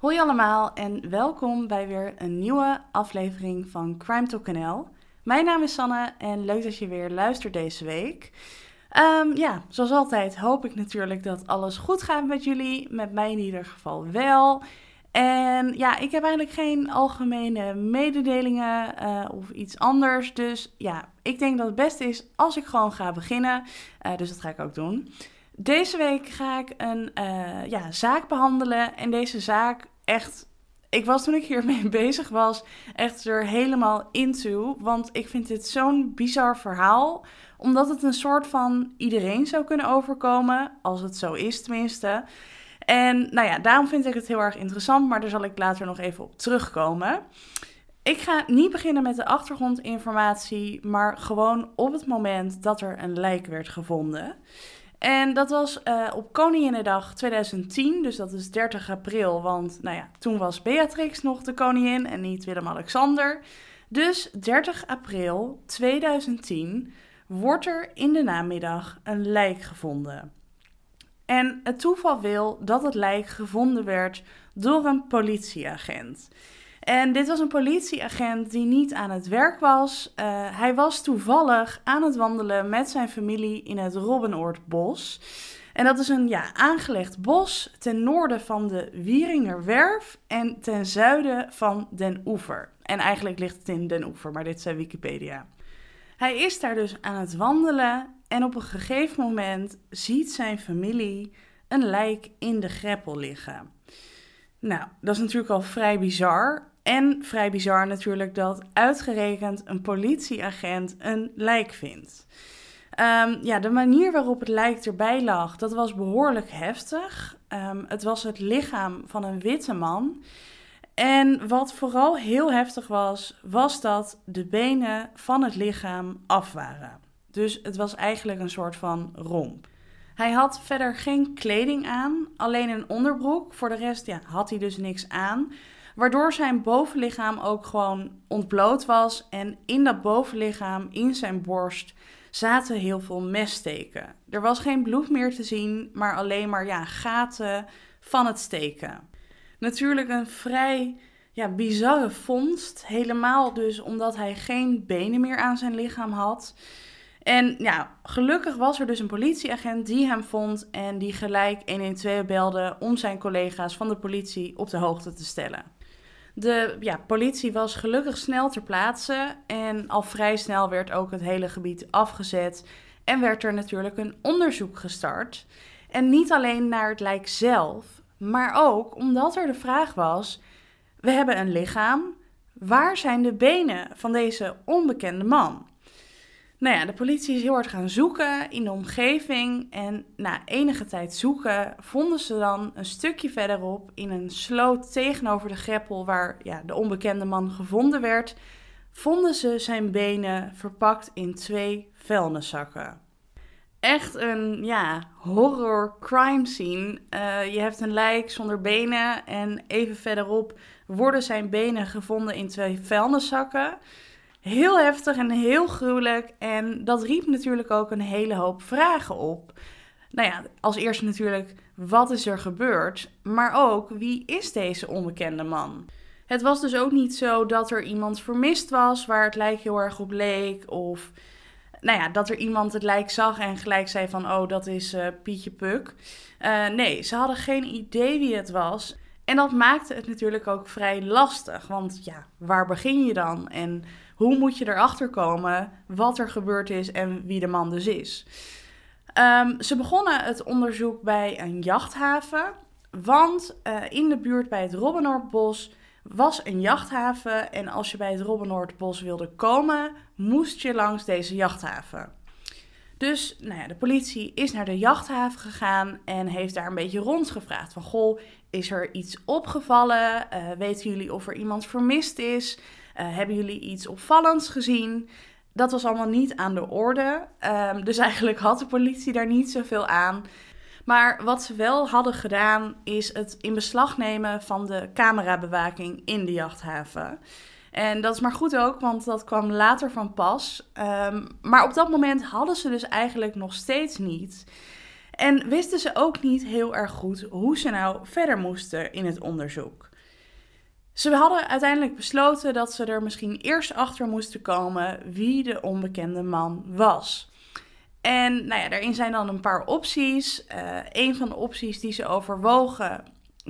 Hoi allemaal en welkom bij weer een nieuwe aflevering van Crime Talk. Mijn naam is Sanne en leuk dat je weer luistert deze week. Ehm, ja, zoals altijd hoop ik natuurlijk dat alles goed gaat met jullie. Met mij in ieder geval wel. En ja, ik heb eigenlijk geen algemene mededelingen uh, of iets anders. Dus ja, ik denk dat het beste is als ik gewoon ga beginnen. Uh, dus dat ga ik ook doen. Deze week ga ik een uh, ja, zaak behandelen. En deze zaak echt. Ik was toen ik hiermee bezig was, echt er helemaal into. Want ik vind dit zo'n bizar verhaal. Omdat het een soort van iedereen zou kunnen overkomen. Als het zo is, tenminste. En nou ja, daarom vind ik het heel erg interessant. Maar daar zal ik later nog even op terugkomen. Ik ga niet beginnen met de achtergrondinformatie, maar gewoon op het moment dat er een lijk werd gevonden. En dat was uh, op Koninginnedag 2010, dus dat is 30 april, want nou ja, toen was Beatrix nog de koningin en niet Willem-Alexander. Dus 30 april 2010 wordt er in de namiddag een lijk gevonden. En het toeval wil dat het lijk gevonden werd door een politieagent. En dit was een politieagent die niet aan het werk was. Uh, hij was toevallig aan het wandelen met zijn familie in het Robbenoordbos. En dat is een ja, aangelegd bos ten noorden van de Wieringerwerf en ten zuiden van Den Oever. En eigenlijk ligt het in Den Oever, maar dit zijn Wikipedia. Hij is daar dus aan het wandelen en op een gegeven moment ziet zijn familie een lijk in de greppel liggen. Nou, dat is natuurlijk al vrij bizar. En vrij bizar natuurlijk dat uitgerekend een politieagent een lijk vindt. Um, ja, de manier waarop het lijk erbij lag, dat was behoorlijk heftig. Um, het was het lichaam van een witte man. En wat vooral heel heftig was, was dat de benen van het lichaam af waren. Dus het was eigenlijk een soort van romp. Hij had verder geen kleding aan, alleen een onderbroek. Voor de rest ja, had hij dus niks aan. Waardoor zijn bovenlichaam ook gewoon ontbloot was. En in dat bovenlichaam, in zijn borst, zaten heel veel messteken. Er was geen bloed meer te zien, maar alleen maar ja, gaten van het steken. Natuurlijk een vrij ja, bizarre vondst. Helemaal dus omdat hij geen benen meer aan zijn lichaam had. En ja, gelukkig was er dus een politieagent die hem vond en die gelijk 112 belde om zijn collega's van de politie op de hoogte te stellen. De ja, politie was gelukkig snel ter plaatse en al vrij snel werd ook het hele gebied afgezet en werd er natuurlijk een onderzoek gestart. En niet alleen naar het lijk zelf, maar ook omdat er de vraag was: we hebben een lichaam, waar zijn de benen van deze onbekende man? Nou ja, de politie is heel hard gaan zoeken in de omgeving. En na enige tijd zoeken vonden ze dan een stukje verderop in een sloot tegenover de greppel waar ja, de onbekende man gevonden werd, vonden ze zijn benen verpakt in twee vuilniszakken. Echt een ja, horror crime scene. Uh, je hebt een lijk zonder benen en even verderop worden zijn benen gevonden in twee vuilniszakken. Heel heftig en heel gruwelijk. En dat riep natuurlijk ook een hele hoop vragen op. Nou ja, als eerste natuurlijk, wat is er gebeurd? Maar ook, wie is deze onbekende man? Het was dus ook niet zo dat er iemand vermist was waar het lijk heel erg op leek. Of nou ja, dat er iemand het lijk zag en gelijk zei van, oh, dat is uh, Pietje Puk. Uh, nee, ze hadden geen idee wie het was. En dat maakte het natuurlijk ook vrij lastig. Want ja, waar begin je dan? En hoe moet je erachter komen wat er gebeurd is en wie de man dus is? Um, ze begonnen het onderzoek bij een jachthaven. Want uh, in de buurt bij het Robbenoordbos was een jachthaven. En als je bij het Robbenoordbos wilde komen, moest je langs deze jachthaven. Dus nou ja, de politie is naar de jachthaven gegaan en heeft daar een beetje rondgevraagd. Van goh, is er iets opgevallen? Uh, weten jullie of er iemand vermist is? Uh, hebben jullie iets opvallends gezien? Dat was allemaal niet aan de orde. Um, dus eigenlijk had de politie daar niet zoveel aan. Maar wat ze wel hadden gedaan, is het in beslag nemen van de camerabewaking in de jachthaven. En dat is maar goed ook, want dat kwam later van pas. Um, maar op dat moment hadden ze dus eigenlijk nog steeds niet. En wisten ze ook niet heel erg goed hoe ze nou verder moesten in het onderzoek. Ze hadden uiteindelijk besloten dat ze er misschien eerst achter moesten komen wie de onbekende man was. En nou ja, daarin zijn dan een paar opties. Uh, een van de opties die ze overwogen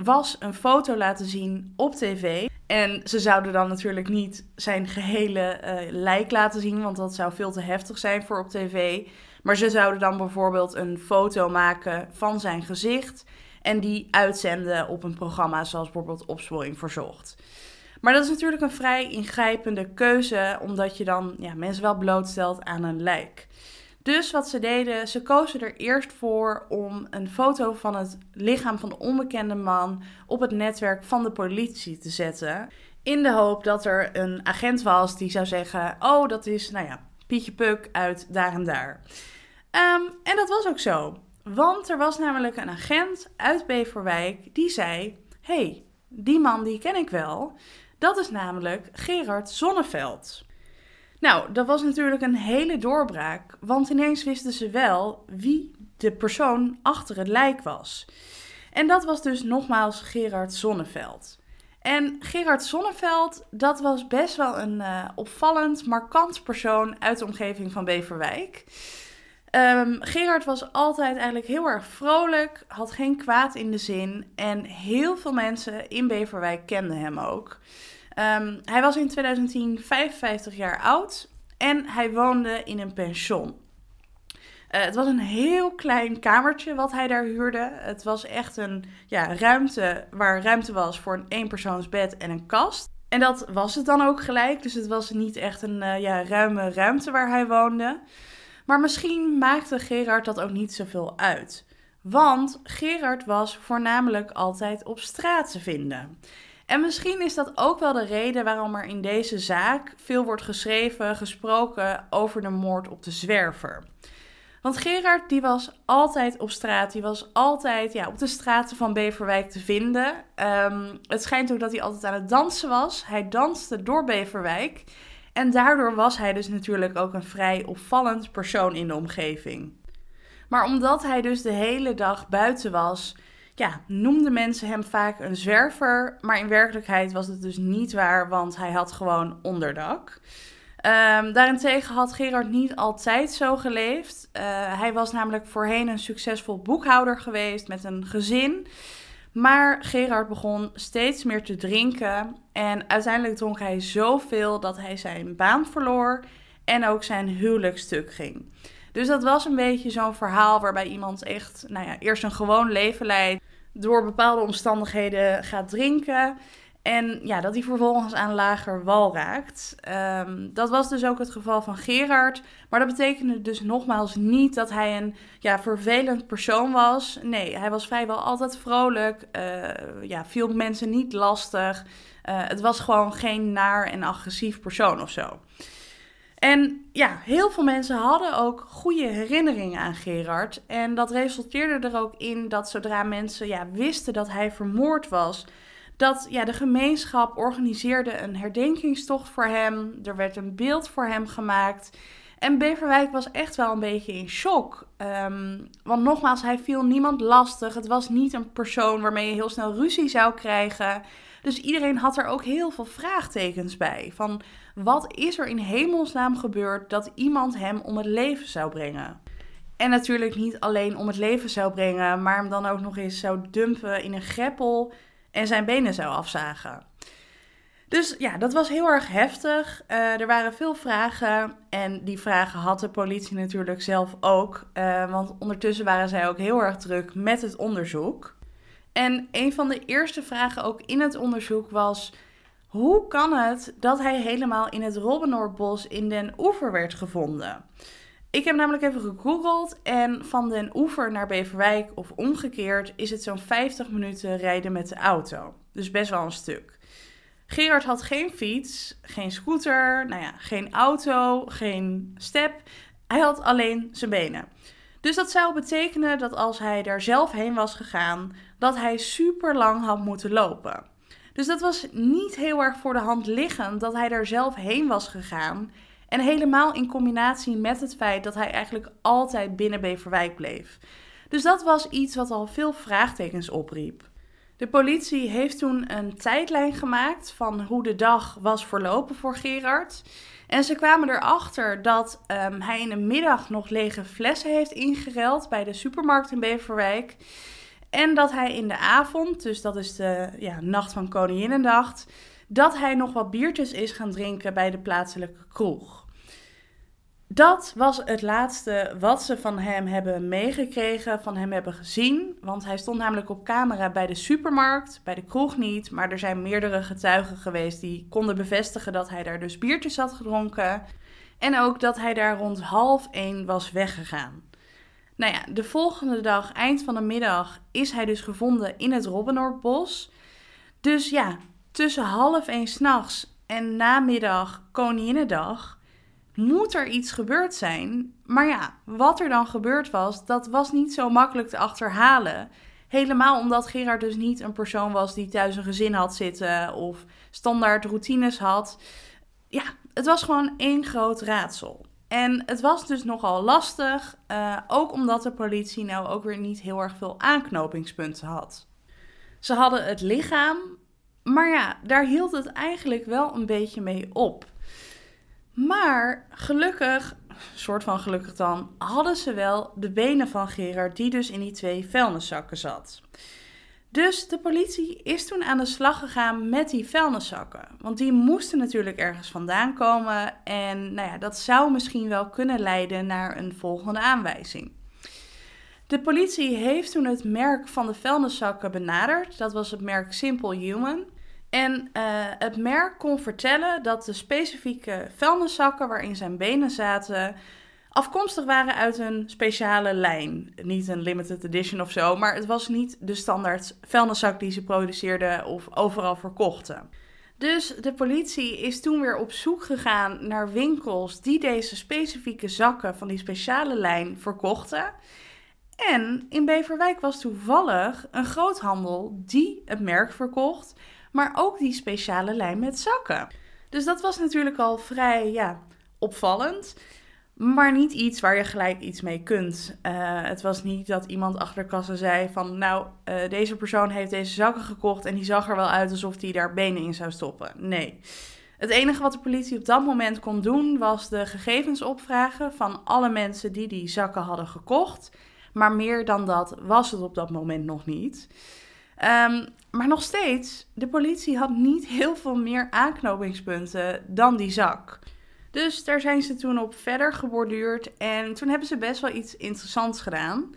was een foto laten zien op tv. En ze zouden dan natuurlijk niet zijn gehele uh, lijk laten zien, want dat zou veel te heftig zijn voor op tv. Maar ze zouden dan bijvoorbeeld een foto maken van zijn gezicht en die uitzenden op een programma zoals bijvoorbeeld Opsporing Verzocht. Maar dat is natuurlijk een vrij ingrijpende keuze, omdat je dan ja, mensen wel blootstelt aan een lijk. Dus wat ze deden, ze kozen er eerst voor om een foto van het lichaam van de onbekende man op het netwerk van de politie te zetten. In de hoop dat er een agent was die zou zeggen: Oh, dat is, nou ja, Pietje Puk uit daar en daar. Ehm, en dat was ook zo. Want er was namelijk een agent uit Beverwijk die zei: hey, die man die ken ik wel. Dat is namelijk Gerard Zonneveld. Nou, dat was natuurlijk een hele doorbraak, want ineens wisten ze wel wie de persoon achter het lijk was. En dat was dus nogmaals Gerard Zonneveld. En Gerard Zonneveld, dat was best wel een uh, opvallend, markant persoon uit de omgeving van Beverwijk. Um, Gerard was altijd eigenlijk heel erg vrolijk, had geen kwaad in de zin en heel veel mensen in Beverwijk kenden hem ook. Um, hij was in 2010 55 jaar oud en hij woonde in een pension. Uh, het was een heel klein kamertje wat hij daar huurde. Het was echt een ja, ruimte waar ruimte was voor een eenpersoonsbed en een kast. En dat was het dan ook gelijk. Dus het was niet echt een uh, ja, ruime ruimte waar hij woonde. Maar misschien maakte Gerard dat ook niet zoveel uit. Want Gerard was voornamelijk altijd op straat te vinden. En misschien is dat ook wel de reden waarom er in deze zaak veel wordt geschreven, gesproken over de moord op de zwerver. Want Gerard die was altijd op straat, die was altijd ja, op de straten van Beverwijk te vinden. Um, het schijnt ook dat hij altijd aan het dansen was. Hij danste door Beverwijk. En daardoor was hij dus natuurlijk ook een vrij opvallend persoon in de omgeving. Maar omdat hij dus de hele dag buiten was, ja, noemden mensen hem vaak een zwerver. Maar in werkelijkheid was het dus niet waar, want hij had gewoon onderdak. Um, daarentegen had Gerard niet altijd zo geleefd. Uh, hij was namelijk voorheen een succesvol boekhouder geweest met een gezin. Maar Gerard begon steeds meer te drinken en uiteindelijk dronk hij zoveel dat hij zijn baan verloor en ook zijn huwelijk stuk ging. Dus dat was een beetje zo'n verhaal waarbij iemand echt, nou ja, eerst een gewoon leven leidt, door bepaalde omstandigheden gaat drinken en ja, dat hij vervolgens aan lager wal raakt. Um, dat was dus ook het geval van Gerard. Maar dat betekende dus nogmaals niet dat hij een ja, vervelend persoon was. Nee, hij was vrijwel altijd vrolijk. Uh, ja, viel mensen niet lastig. Uh, het was gewoon geen naar en agressief persoon of zo. En ja, heel veel mensen hadden ook goede herinneringen aan Gerard. En dat resulteerde er ook in dat zodra mensen ja, wisten dat hij vermoord was dat ja, de gemeenschap organiseerde een herdenkingstocht voor hem. Er werd een beeld voor hem gemaakt. En Beverwijk was echt wel een beetje in shock. Um, want nogmaals, hij viel niemand lastig. Het was niet een persoon waarmee je heel snel ruzie zou krijgen. Dus iedereen had er ook heel veel vraagtekens bij. Van wat is er in hemelsnaam gebeurd dat iemand hem om het leven zou brengen? En natuurlijk niet alleen om het leven zou brengen, maar hem dan ook nog eens zou dumpen in een greppel en zijn benen zou afzagen. Dus ja, dat was heel erg heftig. Uh, er waren veel vragen en die vragen had de politie natuurlijk zelf ook. Uh, want ondertussen waren zij ook heel erg druk met het onderzoek. En een van de eerste vragen ook in het onderzoek was: hoe kan het dat hij helemaal in het Robbenoordbos in Den Oever werd gevonden? Ik heb namelijk even gegoogeld en van Den Oever naar Beverwijk of omgekeerd is het zo'n 50 minuten rijden met de auto. Dus best wel een stuk. Gerard had geen fiets, geen scooter, nou ja, geen auto, geen step. Hij had alleen zijn benen. Dus dat zou betekenen dat als hij daar zelf heen was gegaan, dat hij super lang had moeten lopen. Dus dat was niet heel erg voor de hand liggend dat hij daar zelf heen was gegaan en helemaal in combinatie met het feit dat hij eigenlijk altijd binnen Beverwijk bleef. Dus dat was iets wat al veel vraagtekens opriep. De politie heeft toen een tijdlijn gemaakt van hoe de dag was verlopen voor Gerard. En ze kwamen erachter dat um, hij in de middag nog lege flessen heeft ingereld bij de supermarkt in Beverwijk. En dat hij in de avond, dus dat is de ja, nacht van Koninginnedag, dat hij nog wat biertjes is gaan drinken bij de plaatselijke kroeg. Dat was het laatste wat ze van hem hebben meegekregen, van hem hebben gezien. Want hij stond namelijk op camera bij de supermarkt, bij de kroeg niet. Maar er zijn meerdere getuigen geweest die konden bevestigen dat hij daar dus biertjes had gedronken. En ook dat hij daar rond half één was weggegaan. Nou ja, de volgende dag, eind van de middag, is hij dus gevonden in het Robbenoordbos. Dus ja, tussen half één s'nachts en namiddag Koninginnedag moet er iets gebeurd zijn. Maar ja, wat er dan gebeurd was, dat was niet zo makkelijk te achterhalen. Helemaal omdat Gerard dus niet een persoon was die thuis een gezin had zitten of standaard routines had. Ja, het was gewoon één groot raadsel. En het was dus nogal lastig, uh, ook omdat de politie nou ook weer niet heel erg veel aanknopingspunten had. Ze hadden het lichaam, maar ja, daar hield het eigenlijk wel een beetje mee op. Maar gelukkig, soort van gelukkig dan, hadden ze wel de benen van Gerard, die dus in die twee vuilniszakken zat. Dus de politie is toen aan de slag gegaan met die vuilniszakken. Want die moesten natuurlijk ergens vandaan komen. En nou ja, dat zou misschien wel kunnen leiden naar een volgende aanwijzing. De politie heeft toen het merk van de vuilniszakken benaderd. Dat was het merk Simple Human. En uh, het merk kon vertellen dat de specifieke vuilniszakken waarin zijn benen zaten afkomstig waren uit een speciale lijn. Niet een limited edition of zo, maar het was niet de standaard vuilniszak die ze produceerden of overal verkochten. Dus de politie is toen weer op zoek gegaan naar winkels die deze specifieke zakken van die speciale lijn verkochten. En in Beverwijk was toevallig een groothandel die het merk verkocht, maar ook die speciale lijn met zakken. Dus dat was natuurlijk al vrij ja, opvallend. Maar niet iets waar je gelijk iets mee kunt. Uh, het was niet dat iemand achter de zei van... nou, uh, deze persoon heeft deze zakken gekocht... en die zag er wel uit alsof hij daar benen in zou stoppen. Nee. Het enige wat de politie op dat moment kon doen... was de gegevens opvragen van alle mensen die die zakken hadden gekocht. Maar meer dan dat was het op dat moment nog niet. Um, maar nog steeds, de politie had niet heel veel meer aanknopingspunten dan die zak. Dus daar zijn ze toen op verder geborduurd en toen hebben ze best wel iets interessants gedaan.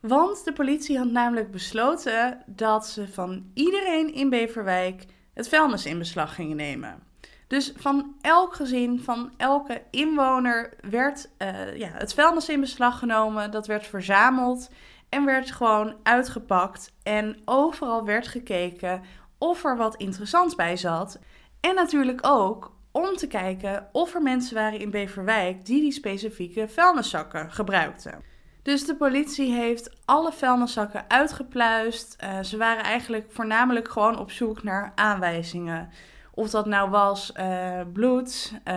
Want de politie had namelijk besloten dat ze van iedereen in Beverwijk het vuilnis in beslag gingen nemen. Dus van elk gezin, van elke inwoner werd uh, ja, het vuilnis in beslag genomen. Dat werd verzameld en werd gewoon uitgepakt. En overal werd gekeken of er wat interessants bij zat. En natuurlijk ook om te kijken of er mensen waren in Beverwijk die die specifieke vuilniszakken gebruikten. Dus de politie heeft alle vuilniszakken uitgepluist. Uh, ze waren eigenlijk voornamelijk gewoon op zoek naar aanwijzingen. Of dat nou was uh, bloed, uh,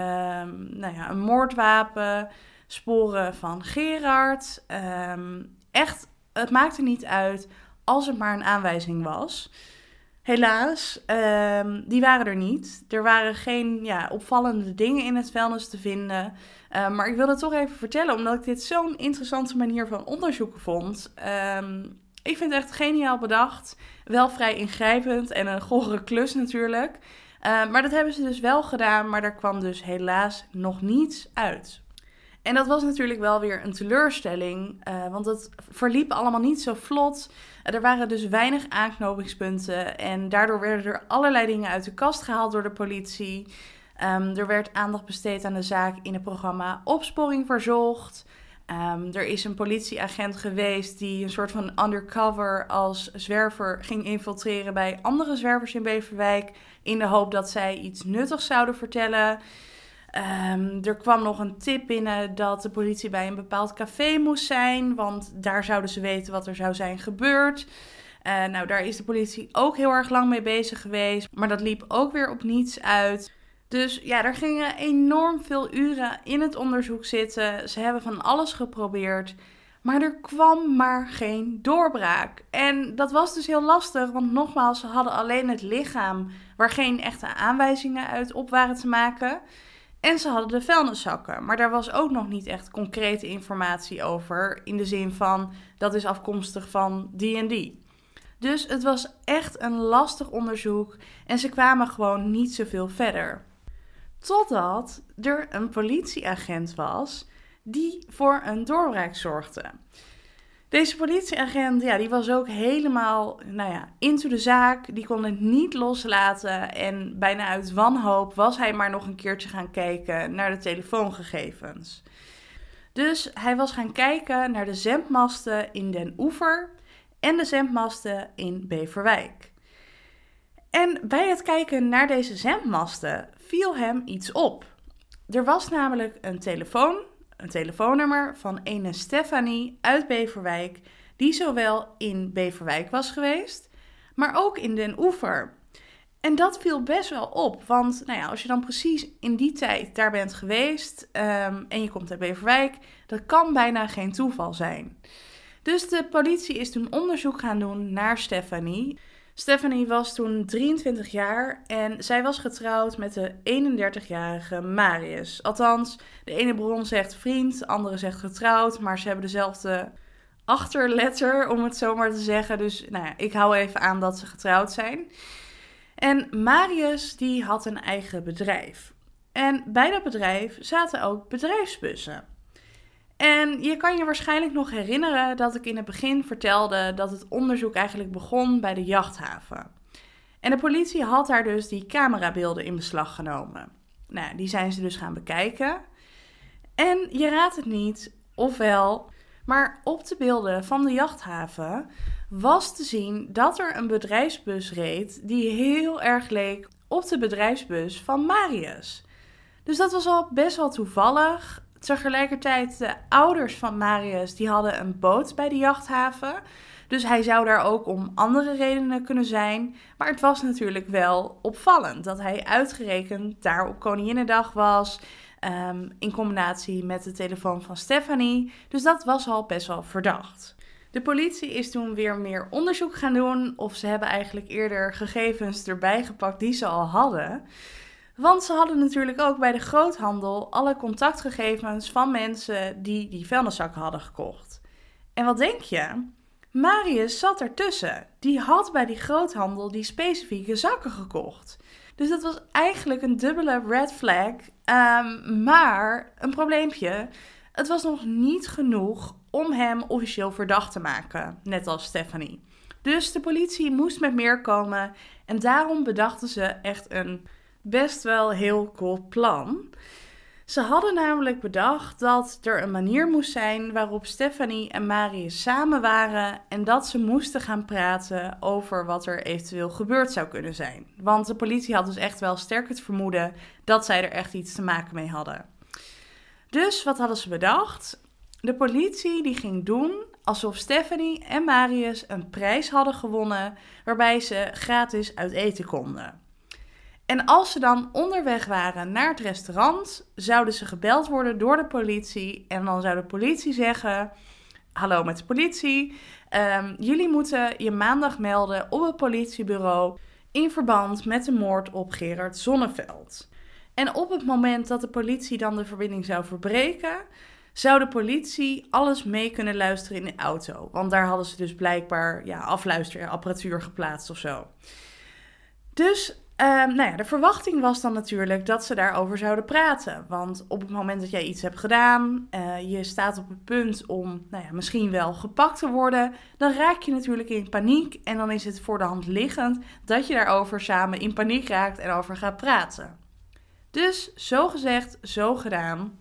nou ja, een moordwapen, sporen van Gerard. Ehm, echt, het maakte niet uit als het maar een aanwijzing was. Helaas, um, die waren er niet. Er waren geen ja, opvallende dingen in het vuilnis te vinden. Uh, maar ik wil het toch even vertellen, omdat ik dit zo'n interessante manier van onderzoeken vond. Um, ik vind het echt geniaal bedacht. Wel vrij ingrijpend en een gore klus natuurlijk. Maar dat hebben ze dus wel gedaan, maar daar kwam dus helaas nog niets uit. En dat was natuurlijk wel weer een teleurstelling, uh, want het verliep allemaal niet zo vlot. Er waren dus weinig aanknopingspunten en daardoor werden er allerlei dingen uit de kast gehaald door de politie. Um, er werd aandacht besteed aan de zaak in het programma Opsporing Verzocht. Um, er is een politieagent geweest die een soort van undercover als zwerver ging infiltreren bij andere zwervers in Beverwijk. In de hoop dat zij iets nuttigs zouden vertellen. Um, er kwam nog een tip binnen dat de politie bij een bepaald café moest zijn, want daar zouden ze weten wat er zou zijn gebeurd. Uh, nou, daar is de politie ook heel erg lang mee bezig geweest, maar dat liep ook weer op niets uit. Dus ja, er gingen enorm veel uren in het onderzoek zitten. Ze hebben van alles geprobeerd. Maar er kwam maar geen doorbraak. En dat was dus heel lastig, want nogmaals, ze hadden alleen het lichaam waar geen echte aanwijzingen uit op waren te maken. En ze hadden de vuilniszakken, maar daar was ook nog niet echt concrete informatie over. In de zin van dat is afkomstig van die en die. Dus het was echt een lastig onderzoek en ze kwamen gewoon niet zoveel verder. Totdat er een politieagent was die voor een doorbraak zorgde. Deze politieagent, ja, die was ook helemaal, nou ja, into de zaak. Die kon het niet loslaten en bijna uit wanhoop was hij maar nog een keertje gaan kijken naar de telefoongegevens. Dus hij was gaan kijken naar de zendmasten in Den Oever en de zendmasten in Beverwijk. En bij het kijken naar deze zendmasten viel hem iets op. Er was namelijk een telefoon een telefoonnummer van ene Stefanie uit Beverwijk, die zowel in Beverwijk was geweest, maar ook in Den Oever. En dat viel best wel op, want nou ja, als je dan precies in die tijd daar bent geweest ehm, en je komt uit Beverwijk, dat kan bijna geen toeval zijn. Dus de politie is toen onderzoek gaan doen naar Stefanie. Stephanie was toen 23 jaar en zij was getrouwd met de 31-jarige Marius. Althans, de ene bron zegt vriend, de andere zegt getrouwd, maar ze hebben dezelfde achterletter, om het zo maar te zeggen. Dus nou ja, ik hou even aan dat ze getrouwd zijn. En Marius die had een eigen bedrijf. En bij dat bedrijf zaten ook bedrijfsbussen. En je kan je waarschijnlijk nog herinneren dat ik in het begin vertelde dat het onderzoek eigenlijk begon bij de jachthaven. En de politie had daar dus die camerabeelden in beslag genomen. Nou, die zijn ze dus gaan bekijken. En je raadt het niet, ofwel, maar op de beelden van de jachthaven was te zien dat er een bedrijfsbus reed die heel erg leek op de bedrijfsbus van Marius. Dus dat was al best wel toevallig. Tegelijkertijd, de ouders van Marius, die hadden een boot bij de jachthaven. Dus hij zou daar ook om andere redenen kunnen zijn. Maar het was natuurlijk wel opvallend dat hij uitgerekend daar op Koninginnedag was. Um, in combinatie met de telefoon van Stephanie. Dus dat was al best wel verdacht. De politie is toen weer meer onderzoek gaan doen. Of ze hebben eigenlijk eerder gegevens erbij gepakt die ze al hadden. Want ze hadden natuurlijk ook bij de groothandel alle contactgegevens van mensen die die vuilniszakken hadden gekocht. En wat denk je? Marius zat ertussen. Die had bij die groothandel die specifieke zakken gekocht. Dus dat was eigenlijk een dubbele red flag. Um, maar een probleempje. Het was nog niet genoeg om hem officieel verdacht te maken, net als Stephanie. Dus de politie moest met meer komen en daarom bedachten ze echt een best wel heel cool plan. Ze hadden namelijk bedacht dat er een manier moest zijn waarop Stephanie en Marius samen waren en dat ze moesten gaan praten over wat er eventueel gebeurd zou kunnen zijn. Want de politie had dus echt wel sterk het vermoeden dat zij er echt iets te maken mee hadden. Dus wat hadden ze bedacht? De politie die ging doen alsof Stephanie en Marius een prijs hadden gewonnen waarbij ze gratis uit eten konden. En als ze dan onderweg waren naar het restaurant, zouden ze gebeld worden door de politie. En dan zou de politie zeggen: Hallo met de politie. Ehm, jullie moeten je maandag melden op het politiebureau in verband met de moord op Gerard Zonneveld. En op het moment dat de politie dan de verbinding zou verbreken, zou de politie alles mee kunnen luisteren in de auto. Want daar hadden ze dus blijkbaar ja, afluisterapparatuur geplaatst of zo. Dus Um, nou ja, de verwachting was dan natuurlijk dat ze daarover zouden praten. Want op het moment dat jij iets hebt gedaan, uh, je staat op het punt om nou ja, misschien wel gepakt te worden, dan raak je natuurlijk in paniek. En dan is het voor de hand liggend dat je daarover samen in paniek raakt en over gaat praten. Dus zo gezegd, zo gedaan.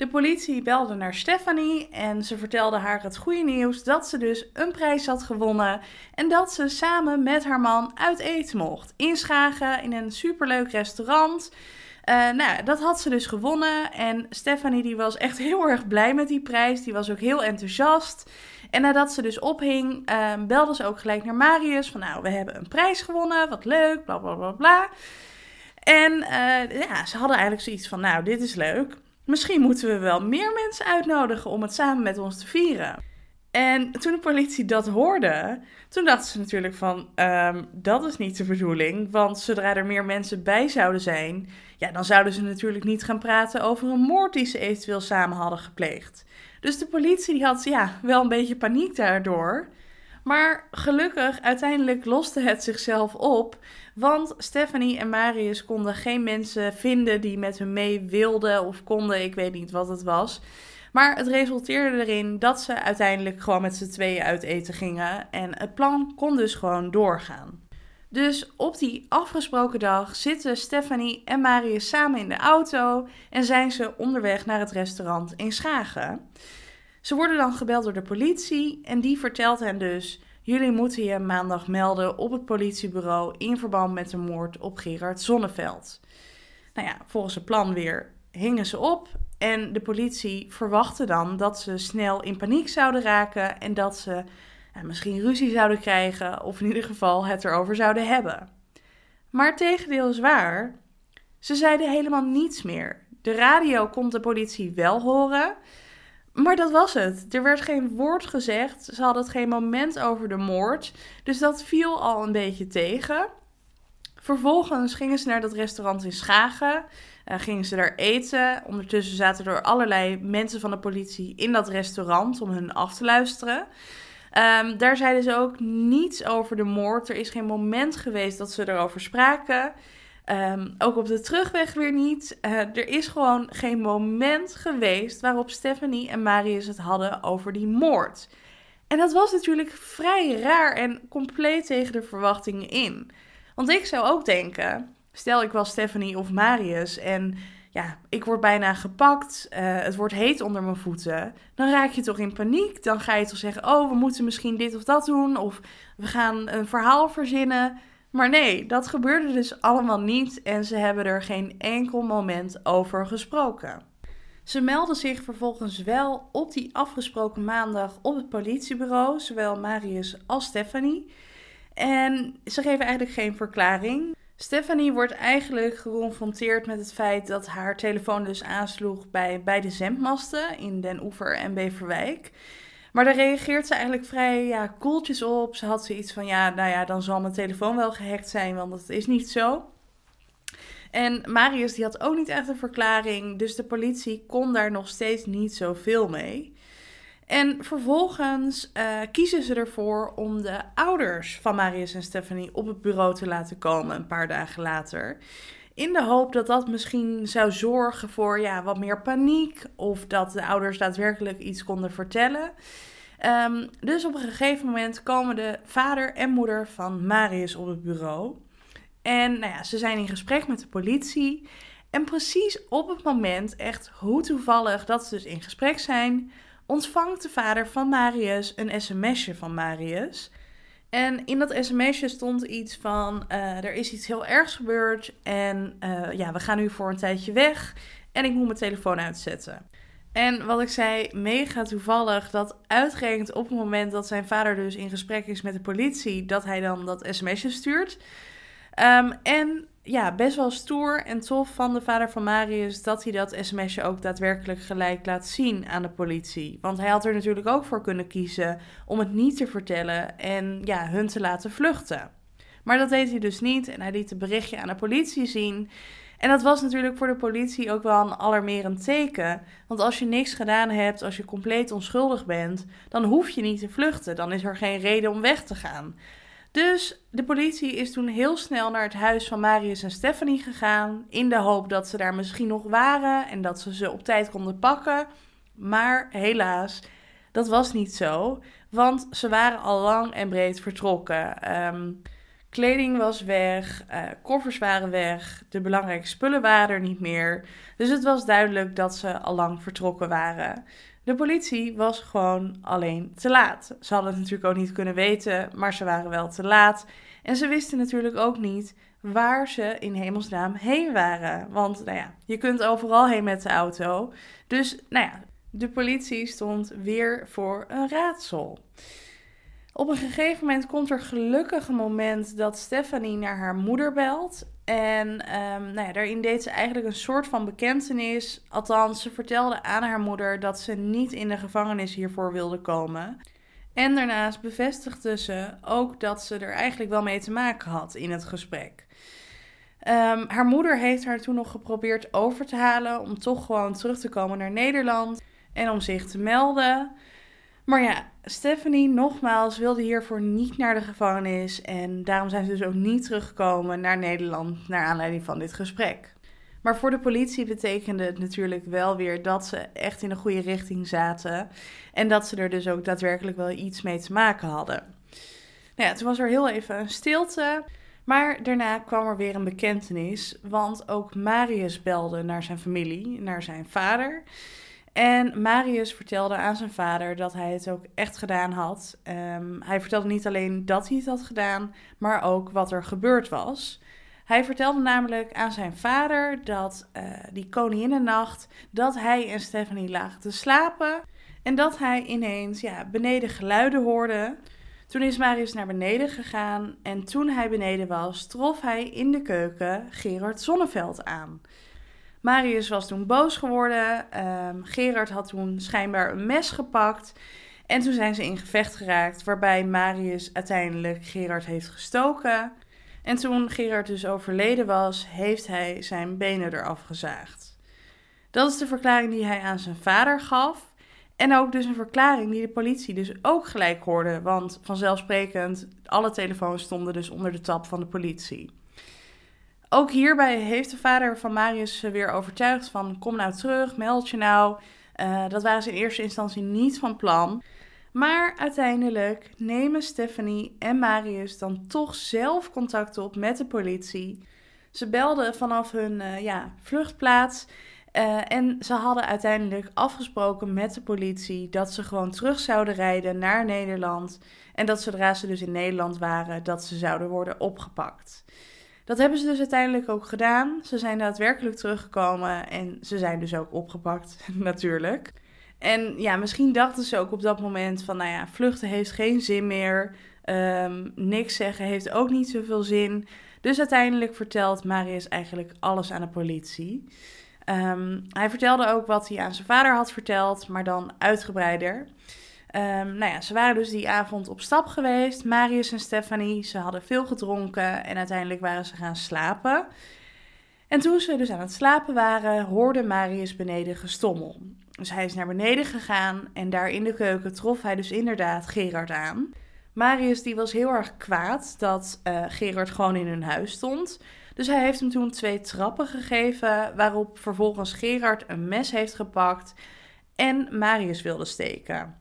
De politie belde naar Stephanie en ze vertelde haar het goede nieuws dat ze dus een prijs had gewonnen en dat ze samen met haar man uit eten mocht. In Schagen in een superleuk restaurant. Uh, nou, dat had ze dus gewonnen en Stephanie die was echt heel erg blij met die prijs. Die was ook heel enthousiast. En nadat ze dus ophing, uh, belde ze ook gelijk naar Marius van nou, we hebben een prijs gewonnen, wat leuk, bla bla bla bla. En uh, ja, ze hadden eigenlijk zoiets van nou, dit is leuk. Misschien moeten we wel meer mensen uitnodigen om het samen met ons te vieren. En toen de politie dat hoorde, toen dachten ze natuurlijk van, ehm, dat is niet de bedoeling. Want zodra er meer mensen bij zouden zijn, ja, dan zouden ze natuurlijk niet gaan praten over een moord die ze eventueel samen hadden gepleegd. Dus de politie die had ja, wel een beetje paniek daardoor. Maar gelukkig, uiteindelijk loste het zichzelf op. Want Stephanie en Marius konden geen mensen vinden die met hun mee wilden of konden. Ik weet niet wat het was. Maar het resulteerde erin dat ze uiteindelijk gewoon met z'n tweeën uit eten gingen. En het plan kon dus gewoon doorgaan. Dus op die afgesproken dag zitten Stephanie en Marius samen in de auto en zijn ze onderweg naar het restaurant in Schagen. Ze worden dan gebeld door de politie en die vertelt hen dus: Jullie moeten je maandag melden op het politiebureau in verband met de moord op Gerard Zonneveld. Nou ja, volgens het plan weer hingen ze op en de politie verwachtte dan dat ze snel in paniek zouden raken en dat ze ja, misschien ruzie zouden krijgen of in ieder geval het erover zouden hebben. Maar het tegendeel is waar. Ze zeiden helemaal niets meer. De radio kon de politie wel horen, maar dat was het. Er werd geen woord gezegd. Ze hadden het geen moment over de moord. Dus dat viel al een beetje tegen. Vervolgens gingen ze naar dat restaurant in Schagen. Uh, gingen ze daar eten. Ondertussen zaten er allerlei mensen van de politie in dat restaurant om hun af te luisteren. Um, daar zeiden ze ook niets over de moord. Er is geen moment geweest dat ze erover spraken. Um, ook op de terugweg weer niet. Uh, er is gewoon geen moment geweest waarop Stephanie en Marius het hadden over die moord. En dat was natuurlijk vrij raar en compleet tegen de verwachtingen in. Want ik zou ook denken, stel ik was Stephanie of Marius en ja, ik word bijna gepakt, uh, het wordt heet onder mijn voeten, dan raak je toch in paniek. Dan ga je toch zeggen, oh, we moeten misschien dit of dat doen, of we gaan een verhaal verzinnen. Maar nee, dat gebeurde dus allemaal niet en ze hebben er geen enkel moment over gesproken. Ze melden zich vervolgens wel op die afgesproken maandag op het politiebureau, zowel Marius als Stephanie. En ze geven eigenlijk geen verklaring. Stephanie wordt eigenlijk geconfronteerd met het feit dat haar telefoon dus aansloeg bij beide zendmasten in Den Oever en Beverwijk. Maar daar reageert ze eigenlijk vrij ja, koeltjes op. Ze had zoiets van, ja, nou ja, dan zal mijn telefoon wel gehackt zijn, want dat is niet zo. En Marius die had ook niet echt een verklaring, dus de politie kon daar nog steeds niet zoveel mee. En vervolgens uh, kiezen ze ervoor om de ouders van Marius en Stephanie op het bureau te laten komen een paar dagen later. In de hoop dat dat misschien zou zorgen voor ja, wat meer paniek. Of dat de ouders daadwerkelijk iets konden vertellen. Um, dus op een gegeven moment komen de vader en moeder van Marius op het bureau. En nou ja, ze zijn in gesprek met de politie. En precies op het moment, echt hoe toevallig dat ze dus in gesprek zijn, ontvangt de vader van Marius een sms'je van Marius. En in dat sms'je stond iets van: uh, er is iets heel ergs gebeurd en uh, ja, we gaan nu voor een tijdje weg en ik moet mijn telefoon uitzetten. En wat ik zei, mega toevallig dat uitgerekend op het moment dat zijn vader dus in gesprek is met de politie, dat hij dan dat sms'je stuurt. Um, en ja, best wel stoer en tof van de vader van Marius dat hij dat sms'je ook daadwerkelijk gelijk laat zien aan de politie. Want hij had er natuurlijk ook voor kunnen kiezen om het niet te vertellen en ja, hun te laten vluchten. Maar dat deed hij dus niet en hij liet het berichtje aan de politie zien. En dat was natuurlijk voor de politie ook wel een alarmerend teken. Want als je niks gedaan hebt, als je compleet onschuldig bent, dan hoef je niet te vluchten. Dan is er geen reden om weg te gaan. Dus de politie is toen heel snel naar het huis van Marius en Stephanie gegaan. In de hoop dat ze daar misschien nog waren en dat ze ze op tijd konden pakken. Maar helaas, dat was niet zo. Want ze waren al lang en breed vertrokken. Um, kleding was weg, uh, koffers waren weg, de belangrijke spullen waren er niet meer. Dus het was duidelijk dat ze al lang vertrokken waren. De politie was gewoon alleen te laat. Ze hadden het natuurlijk ook niet kunnen weten, maar ze waren wel te laat. En ze wisten natuurlijk ook niet waar ze in hemelsnaam heen waren. Want nou ja, je kunt overal heen met de auto. Dus nou ja, de politie stond weer voor een raadsel. Op een gegeven moment komt er gelukkig een moment dat Stephanie naar haar moeder belt. En um, nou ja, daarin deed ze eigenlijk een soort van bekentenis. Althans, ze vertelde aan haar moeder dat ze niet in de gevangenis hiervoor wilde komen. En daarnaast bevestigde ze ook dat ze er eigenlijk wel mee te maken had in het gesprek. Ehm, haar moeder heeft haar toen nog geprobeerd over te halen om toch gewoon terug te komen naar Nederland en om zich te melden. Maar ja, Stephanie nogmaals wilde hiervoor niet naar de gevangenis en daarom zijn ze dus ook niet teruggekomen naar Nederland naar aanleiding van dit gesprek. Maar voor de politie betekende het natuurlijk wel weer dat ze echt in de goede richting zaten en dat ze er dus ook daadwerkelijk wel iets mee te maken hadden. Nou ja, toen was er heel even een stilte. Maar daarna kwam er weer een bekentenis, want ook Marius belde naar zijn familie, naar zijn vader. En Marius vertelde aan zijn vader dat hij het ook echt gedaan had. Ehm, hij vertelde niet alleen dat hij het had gedaan, maar ook wat er gebeurd was. Hij vertelde namelijk aan zijn vader dat uh, die koninginnennacht dat hij en Stephanie lagen te slapen en dat hij ineens ja, beneden geluiden hoorde. Toen is Marius naar beneden gegaan en toen hij beneden was, trof hij in de keuken Gerard Zonneveld aan. Marius was toen boos geworden. Um, Gerard had toen schijnbaar een mes gepakt. En toen zijn ze in gevecht geraakt, waarbij Marius uiteindelijk Gerard heeft gestoken. En toen Gerard dus overleden was, heeft hij zijn benen eraf gezaagd. Dat is de verklaring die hij aan zijn vader gaf. En ook dus een verklaring die de politie dus ook gelijk hoorde. Want vanzelfsprekend, alle telefoons stonden dus onder de tap van de politie. Ook hierbij heeft de vader van Marius weer overtuigd van kom nou terug, meld je nou. Uh, dat waren ze in eerste instantie niet van plan. Maar uiteindelijk nemen Stephanie en Marius dan toch zelf contact op met de politie. Ze belden vanaf hun uh, ja, vluchtplaats uh, en ze hadden uiteindelijk afgesproken met de politie dat ze gewoon terug zouden rijden naar Nederland. En dat zodra ze dus in Nederland waren, dat ze zouden worden opgepakt. Dat hebben ze dus uiteindelijk ook gedaan. Ze zijn daadwerkelijk teruggekomen en ze zijn dus ook opgepakt, natuurlijk. En ja, misschien dachten ze ook op dat moment van, nou ja, vluchten heeft geen zin meer. Um, niks zeggen heeft ook niet zoveel zin. Dus uiteindelijk vertelt Marius eigenlijk alles aan de politie. Um, hij vertelde ook wat hij aan zijn vader had verteld, maar dan uitgebreider. Um, nou ja, ze waren dus die avond op stap geweest, Marius en Stephanie. Ze hadden veel gedronken en uiteindelijk waren ze gaan slapen. En toen ze dus aan het slapen waren, hoorde Marius beneden gestommel. Dus hij is naar beneden gegaan en daar in de keuken trof hij dus inderdaad Gerard aan. Marius die was heel erg kwaad dat uh, Gerard gewoon in hun huis stond. Dus hij heeft hem toen twee trappen gegeven, waarop vervolgens Gerard een mes heeft gepakt en Marius wilde steken.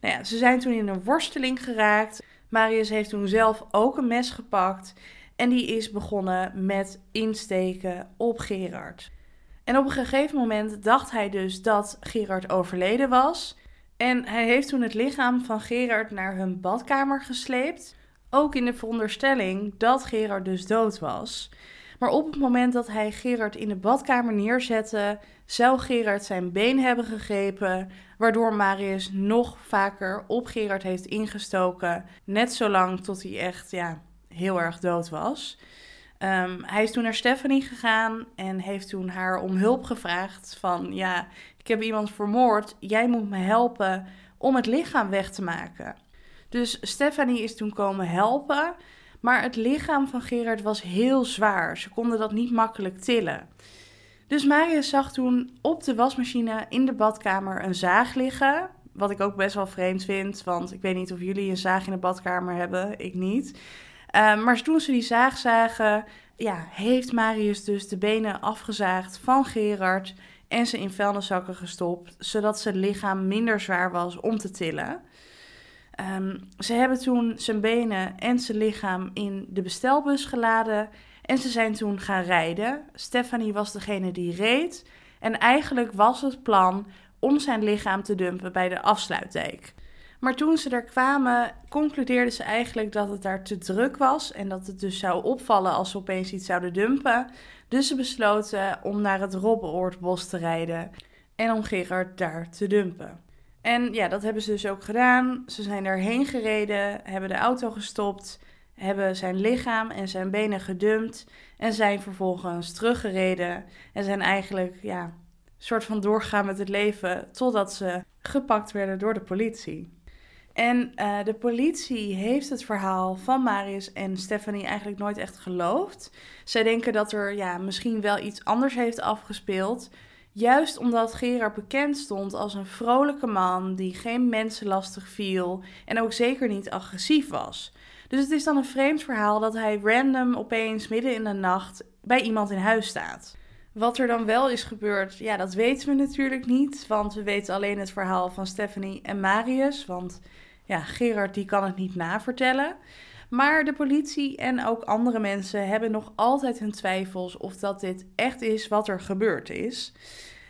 Nou ja, ze zijn toen in een worsteling geraakt. Marius heeft toen zelf ook een mes gepakt en die is begonnen met insteken op Gerard. En op een gegeven moment dacht hij dus dat Gerard overleden was. En hij heeft toen het lichaam van Gerard naar hun badkamer gesleept. Ook in de veronderstelling dat Gerard dus dood was. Maar op het moment dat hij Gerard in de badkamer neerzette, zou Gerard zijn been hebben gegrepen, waardoor Marius nog vaker op Gerard heeft ingestoken, net zolang tot hij echt ja, heel erg dood was. Um, hij is toen naar Stephanie gegaan en heeft toen haar om hulp gevraagd van ja, ik heb iemand vermoord, jij moet me helpen om het lichaam weg te maken. Dus Stephanie is toen komen helpen, maar het lichaam van Gerard was heel zwaar. Ze konden dat niet makkelijk tillen. Dus Marius zag toen op de wasmachine in de badkamer een zaag liggen. Wat ik ook best wel vreemd vind, want ik weet niet of jullie een zaag in de badkamer hebben. Ik niet. Uh, maar toen ze die zaag zagen, ja, heeft Marius dus de benen afgezaagd van Gerard en ze in vuilniszakken gestopt, zodat zijn lichaam minder zwaar was om te tillen. Um, ze hebben toen zijn benen en zijn lichaam in de bestelbus geladen en ze zijn toen gaan rijden. Stephanie was degene die reed en eigenlijk was het plan om zijn lichaam te dumpen bij de afsluitdijk. Maar toen ze er kwamen, concludeerden ze eigenlijk dat het daar te druk was en dat het dus zou opvallen als ze opeens iets zouden dumpen. Dus ze besloten om naar het Robbenoordbos te rijden en om Gerard daar te dumpen. En ja, dat hebben ze dus ook gedaan. Ze zijn daarheen gereden, hebben de auto gestopt, hebben zijn lichaam en zijn benen gedumpt en zijn vervolgens teruggereden en zijn eigenlijk ja, soort van doorgegaan met het leven totdat ze gepakt werden door de politie. En uh, de politie heeft het verhaal van Marius en Stephanie eigenlijk nooit echt geloofd. Zij denken dat er ja, misschien wel iets anders heeft afgespeeld. Juist omdat Gerard bekend stond als een vrolijke man die geen mensen lastig viel en ook zeker niet agressief was. Dus het is dan een vreemd verhaal dat hij random opeens midden in de nacht bij iemand in huis staat. Wat er dan wel is gebeurd, ja, dat weten we natuurlijk niet. Want we weten alleen het verhaal van Stephanie en Marius. Want ja, Gerard die kan het niet navertellen. Maar de politie en ook andere mensen hebben nog altijd hun twijfels of dat dit echt is wat er gebeurd is.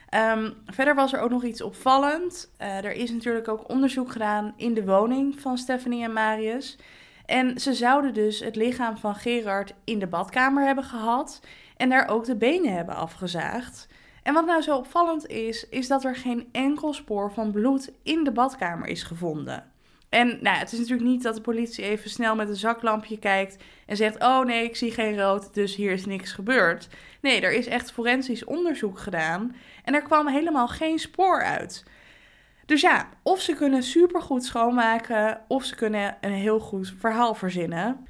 Ehm, verder was er ook nog iets opvallend. Uh, er is natuurlijk ook onderzoek gedaan in de woning van Stephanie en Marius. En ze zouden dus het lichaam van Gerard in de badkamer hebben gehad en daar ook de benen hebben afgezaagd. En wat nou zo opvallend is, is dat er geen enkel spoor van bloed in de badkamer is gevonden. En nou, het is natuurlijk niet dat de politie even snel met een zaklampje kijkt en zegt: Oh nee, ik zie geen rood, dus hier is niks gebeurd. Nee, er is echt forensisch onderzoek gedaan en er kwam helemaal geen spoor uit. Dus ja, of ze kunnen supergoed schoonmaken, of ze kunnen een heel goed verhaal verzinnen.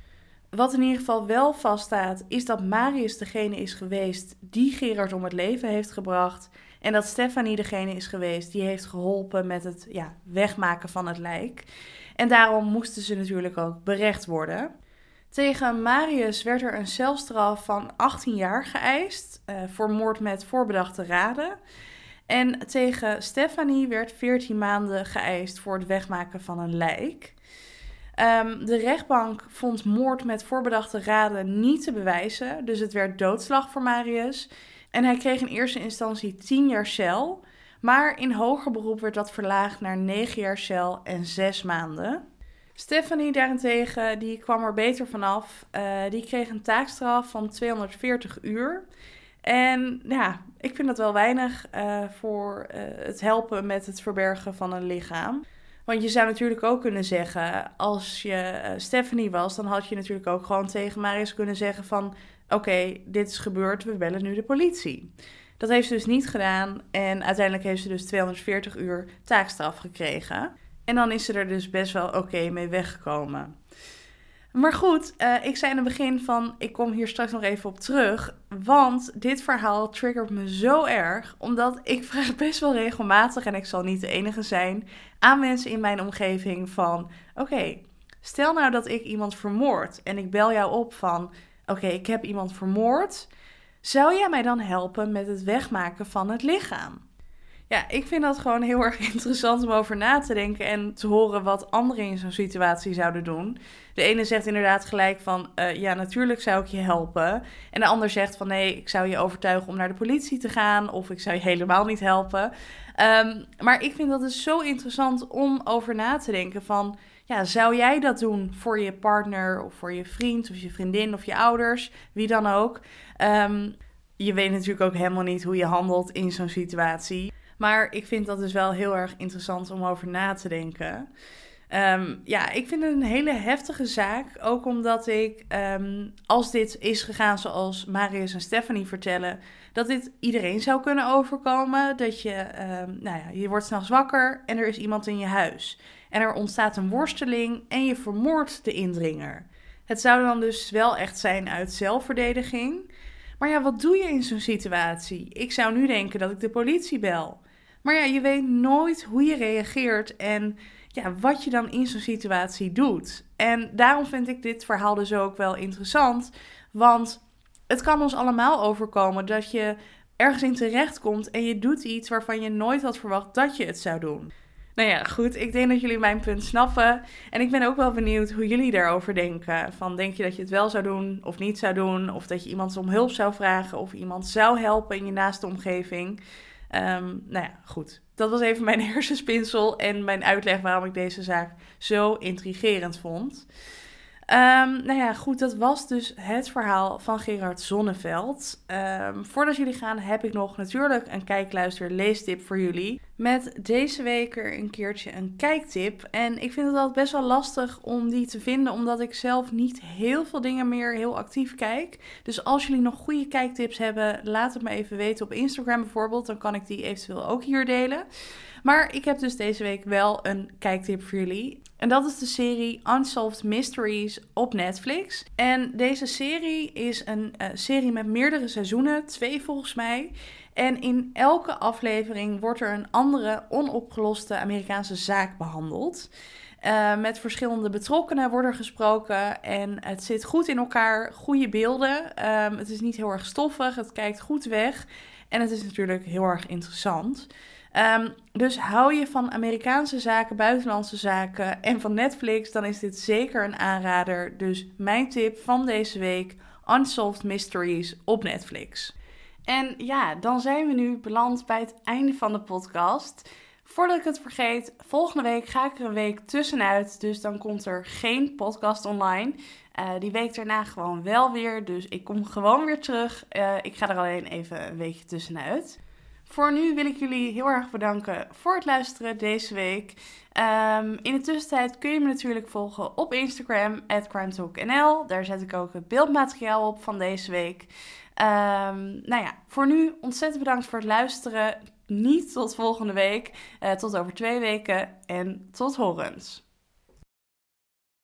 Wat in ieder geval wel vaststaat, is dat Marius degene is geweest die Gerard om het leven heeft gebracht. En dat Stefanie degene is geweest die heeft geholpen met het ja, wegmaken van het lijk. En daarom moesten ze natuurlijk ook berecht worden. Tegen Marius werd er een celstraf van 18 jaar geëist uh, voor moord met voorbedachte raden. En tegen Stefanie werd 14 maanden geëist voor het wegmaken van een lijk. Um, de rechtbank vond moord met voorbedachte raden niet te bewijzen, dus het werd doodslag voor Marius. En hij kreeg in eerste instantie 10 jaar cel, maar in hoger beroep werd dat verlaagd naar 9 jaar cel en 6 maanden. Stephanie daarentegen, die kwam er beter vanaf. Uh, die kreeg een taakstraf van 240 uur. En ja, ik vind dat wel weinig uh, voor uh, het helpen met het verbergen van een lichaam. Want je zou natuurlijk ook kunnen zeggen, als je Stephanie was, dan had je natuurlijk ook gewoon tegen Marius kunnen zeggen van, oké, dit is gebeurd, we bellen nu de politie. Dat heeft ze dus niet gedaan en uiteindelijk heeft ze dus 240 uur taakstraf gekregen. En dan is ze er dus best wel oké mee weggekomen. Maar goed, uh, ik zei in het begin van, ik kom hier straks nog even op terug. Want dit verhaal triggert me zo erg. Omdat ik vraag best wel regelmatig, en ik zal niet de enige zijn, aan mensen in mijn omgeving van... Oké, stel nou dat ik iemand vermoord en ik bel jou op van... Oké, ik heb iemand vermoord. Zou jij mij dan helpen met het wegmaken van het lichaam? Ja, ik vind dat gewoon heel erg interessant om over na te denken en te horen wat anderen in zo'n situatie zouden doen. De ene zegt inderdaad gelijk van, uh, ja, natuurlijk zou ik je helpen. En de ander zegt van, nee, ik zou je overtuigen om naar de politie te gaan of ik zou je helemaal niet helpen. Um, maar ik vind dat dus zo interessant om over na te denken van, ja, zou jij dat doen voor je partner of voor je vriend of je vriendin of je ouders, wie dan ook? Um, je weet natuurlijk ook helemaal niet hoe je handelt in zo'n situatie. Maar ik vind dat dus wel heel erg interessant om over na te denken. Um, ja, ik vind het een hele heftige zaak. Ook omdat ik, um, als dit is gegaan zoals Marius en Stephanie vertellen, dat dit iedereen zou kunnen overkomen. Dat je, nou ja, je wordt s'nachts wakker en er is iemand in je huis. En er ontstaat een worsteling en je vermoordt de indringer. Het zou dan dus wel echt zijn uit zelfverdediging. Maar ja, wat doe je in zo'n situatie? Ik zou nu denken dat ik de politie bel. Maar ja, je weet nooit hoe je reageert en ja, wat je dan in zo'n situatie doet. En daarom vind ik dit verhaal dus ook wel interessant. Want het kan ons allemaal overkomen dat je ergens in terecht komt en je doet iets waarvan je nooit had verwacht dat je het zou doen. Nou ja, goed, ik denk dat jullie mijn punt snappen. En ik ben ook wel benieuwd hoe jullie daarover denken. Van denk je dat je het wel zou doen of niet zou doen? Of dat je iemand om hulp zou vragen of iemand zou helpen in je naaste omgeving? Um, nou ja, goed. Dat was even mijn hersenspinsel en mijn uitleg waarom ik deze zaak zo intrigerend vond. Um, nou ja, goed, dat was dus het verhaal van Gerard Zonneveld. Um, voordat jullie gaan, heb ik nog natuurlijk een kijkluister leestip voor jullie. Met deze week er een keertje een kijktip. En ik vind het altijd best wel lastig om die te vinden, omdat ik zelf niet heel veel dingen meer heel actief kijk. Dus als jullie nog goede kijktips hebben, laat het me even weten op Instagram bijvoorbeeld. Dan kan ik die eventueel ook hier delen. Maar ik heb dus deze week wel een kijktip voor jullie. En dat is de serie Unsolved Mysteries op Netflix. En deze serie is een uh, serie met meerdere seizoenen, twee volgens mij. En in elke aflevering wordt er een andere onopgeloste Amerikaanse zaak behandeld. Uh, met verschillende betrokkenen wordt er gesproken en het zit goed in elkaar, goede beelden. Um, het is niet heel erg stoffig, het kijkt goed weg en het is natuurlijk heel erg interessant. Um, dus hou je van Amerikaanse zaken, buitenlandse zaken en van Netflix, dan is dit zeker een aanrader. Dus mijn tip van deze week: Unsolved Mysteries op Netflix. En ja, dan zijn we nu beland bij het einde van de podcast. Voordat ik het vergeet, volgende week ga ik er een week tussenuit. Dus dan komt er geen podcast online. Uh, die week daarna gewoon wel weer. Dus ik kom gewoon weer terug. Uh, ik ga er alleen even een weekje tussenuit. Voor nu wil ik jullie heel erg bedanken voor het luisteren deze week. Um, in de tussentijd kun je me natuurlijk volgen op Instagram, CrimeTalkNL. Daar zet ik ook het beeldmateriaal op van deze week. Um, nou ja, voor nu ontzettend bedankt voor het luisteren. Niet tot volgende week, uh, tot over twee weken en tot horens.